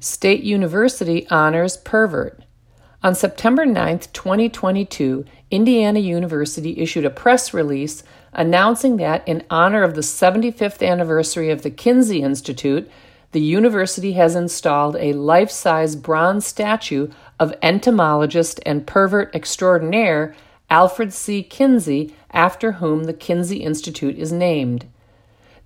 State University honors pervert. On September 9, 2022, Indiana University issued a press release announcing that, in honor of the 75th anniversary of the Kinsey Institute, the university has installed a life size bronze statue of entomologist and pervert extraordinaire Alfred C. Kinsey, after whom the Kinsey Institute is named.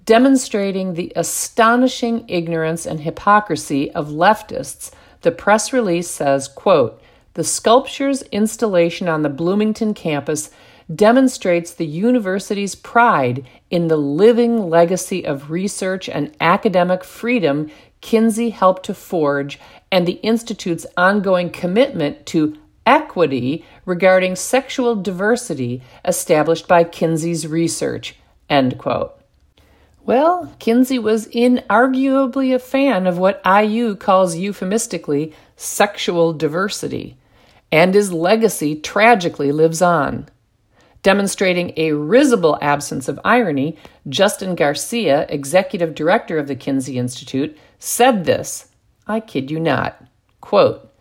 Demonstrating the astonishing ignorance and hypocrisy of leftists, the press release says, quote, the sculpture's installation on the Bloomington campus demonstrates the university's pride in the living legacy of research and academic freedom Kinsey helped to forge and the Institute's ongoing commitment to equity regarding sexual diversity established by Kinsey's research. End quote. Well, Kinsey was inarguably a fan of what IU calls euphemistically sexual diversity, and his legacy tragically lives on. Demonstrating a risible absence of irony, Justin Garcia, executive director of the Kinsey Institute, said this I kid you not. Quote,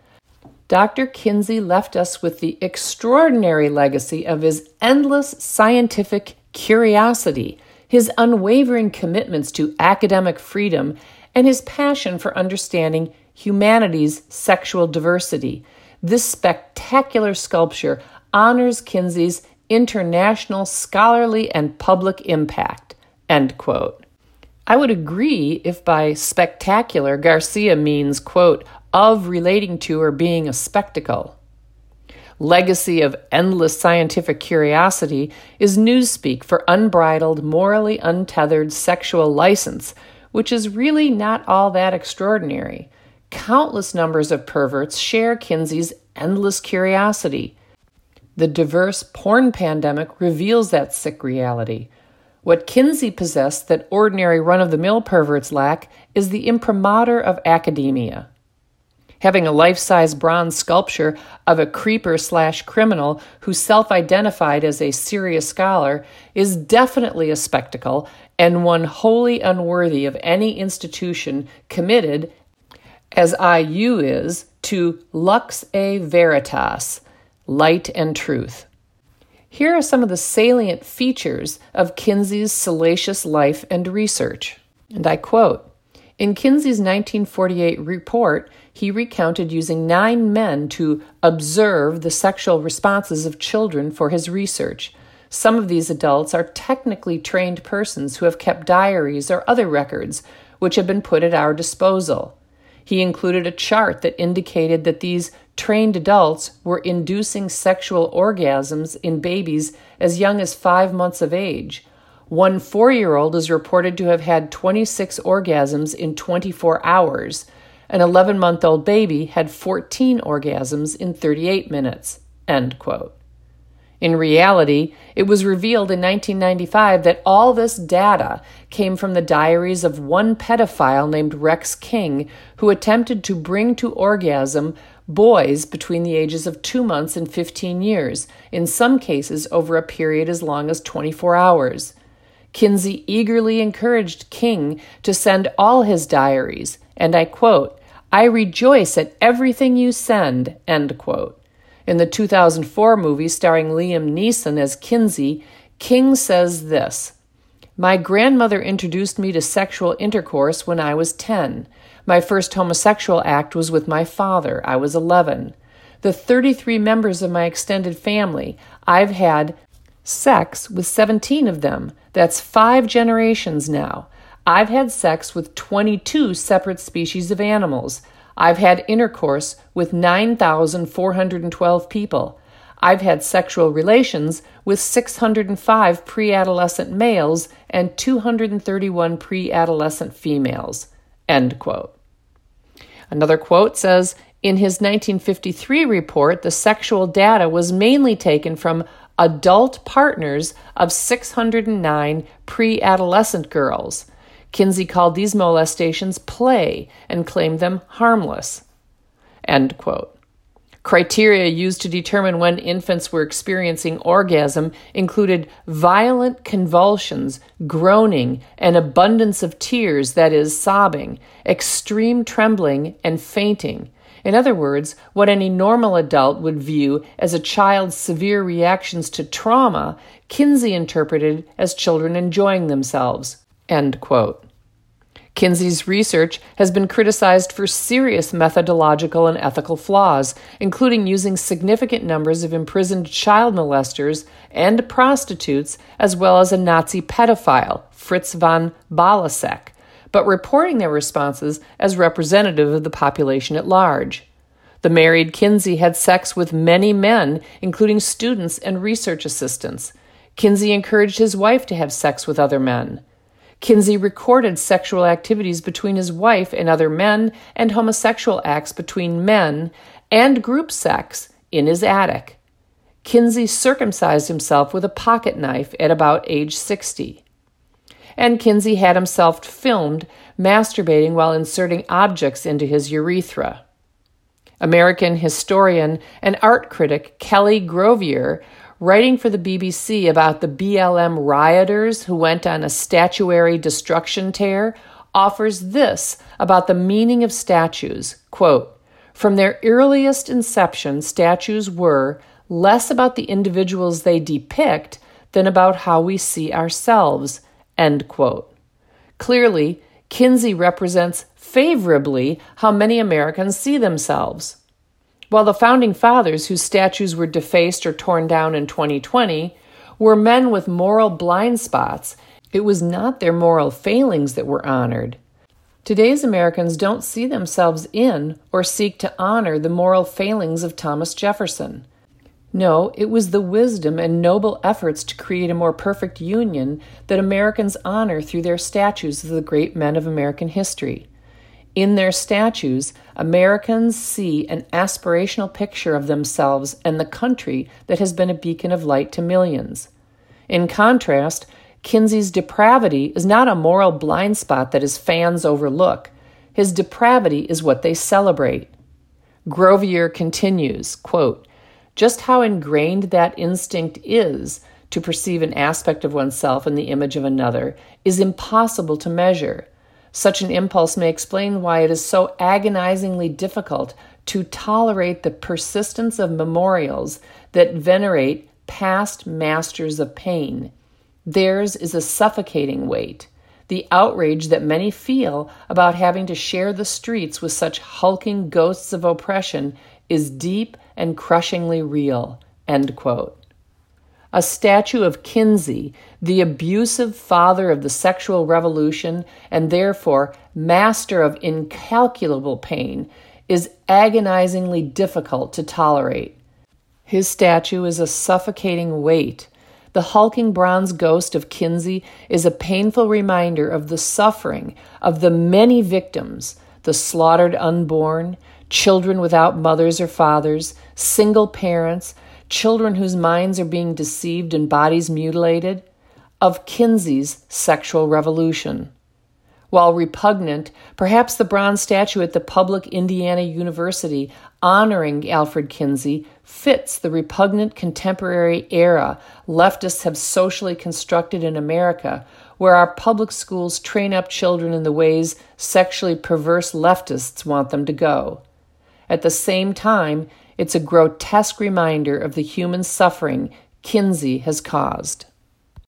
Dr. Kinsey left us with the extraordinary legacy of his endless scientific curiosity, his unwavering commitments to academic freedom, and his passion for understanding humanity's sexual diversity. This spectacular sculpture honors Kinsey's international scholarly and public impact. End quote. I would agree if by spectacular Garcia means, quote, of relating to or being a spectacle. Legacy of endless scientific curiosity is newspeak for unbridled, morally untethered sexual license, which is really not all that extraordinary. Countless numbers of perverts share Kinsey's endless curiosity. The diverse porn pandemic reveals that sick reality. What Kinsey possessed that ordinary run of the mill perverts lack is the imprimatur of academia having a life size bronze sculpture of a creeper slash criminal who self identified as a serious scholar is definitely a spectacle and one wholly unworthy of any institution committed, as IU is, to lux e veritas, light and truth. Here are some of the salient features of Kinsey's salacious life and research. And I quote In Kinsey's 1948 report, he recounted using nine men to observe the sexual responses of children for his research. Some of these adults are technically trained persons who have kept diaries or other records, which have been put at our disposal. He included a chart that indicated that these trained adults were inducing sexual orgasms in babies as young as five months of age. One four year old is reported to have had 26 orgasms in 24 hours. An 11 month old baby had 14 orgasms in 38 minutes. End quote. In reality, it was revealed in 1995 that all this data came from the diaries of one pedophile named Rex King, who attempted to bring to orgasm boys between the ages of two months and 15 years, in some cases over a period as long as 24 hours. Kinsey eagerly encouraged King to send all his diaries, and I quote, I rejoice at everything you send, end quote. In the 2004 movie starring Liam Neeson as Kinsey, King says this My grandmother introduced me to sexual intercourse when I was 10. My first homosexual act was with my father. I was 11. The 33 members of my extended family, I've had sex with 17 of them. That's five generations now. I've had sex with 22 separate species of animals. I've had intercourse with 9,412 people. I've had sexual relations with 605 pre adolescent males and 231 pre adolescent females. End quote. Another quote says In his 1953 report, the sexual data was mainly taken from adult partners of 609 pre adolescent girls. Kinsey called these molestations play and claimed them harmless. End quote. Criteria used to determine when infants were experiencing orgasm included violent convulsions, groaning, an abundance of tears, that is, sobbing, extreme trembling, and fainting. In other words, what any normal adult would view as a child's severe reactions to trauma, Kinsey interpreted as children enjoying themselves. End quote. Kinsey's research has been criticized for serious methodological and ethical flaws, including using significant numbers of imprisoned child molesters and prostitutes, as well as a Nazi pedophile, Fritz von Balluseck, but reporting their responses as representative of the population at large. The married Kinsey had sex with many men, including students and research assistants. Kinsey encouraged his wife to have sex with other men. Kinsey recorded sexual activities between his wife and other men and homosexual acts between men and group sex in his attic. Kinsey circumcised himself with a pocket knife at about age 60. And Kinsey had himself filmed masturbating while inserting objects into his urethra. American historian and art critic Kelly Grovier writing for the BBC about the BLM rioters who went on a statuary destruction tear, offers this about the meaning of statues quote, From their earliest inception, statues were less about the individuals they depict than about how we see ourselves. End quote. Clearly, Kinsey represents favorably how many Americans see themselves. While the founding fathers, whose statues were defaced or torn down in 2020, were men with moral blind spots, it was not their moral failings that were honored. Today's Americans don't see themselves in or seek to honor the moral failings of Thomas Jefferson. No, it was the wisdom and noble efforts to create a more perfect union that Americans honor through their statues of the great men of American history. In their statues, Americans see an aspirational picture of themselves and the country that has been a beacon of light to millions. In contrast, Kinsey's depravity is not a moral blind spot that his fans overlook. His depravity is what they celebrate. Grovier continues, quote, just how ingrained that instinct is to perceive an aspect of oneself in the image of another is impossible to measure. Such an impulse may explain why it is so agonizingly difficult to tolerate the persistence of memorials that venerate past masters of pain. Theirs is a suffocating weight. The outrage that many feel about having to share the streets with such hulking ghosts of oppression is deep and crushingly real. End quote a statue of Kinsey, the abusive father of the sexual revolution and therefore master of incalculable pain, is agonizingly difficult to tolerate. His statue is a suffocating weight. The hulking bronze ghost of Kinsey is a painful reminder of the suffering of the many victims the slaughtered unborn, children without mothers or fathers, single parents, children whose minds are being deceived and bodies mutilated, of Kinsey's sexual revolution. While repugnant, perhaps the bronze statue at the public Indiana University honoring Alfred Kinsey fits the repugnant contemporary era leftists have socially constructed in America, where our public schools train up children in the ways sexually perverse leftists want them to go. At the same time, it's a grotesque reminder of the human suffering Kinsey has caused.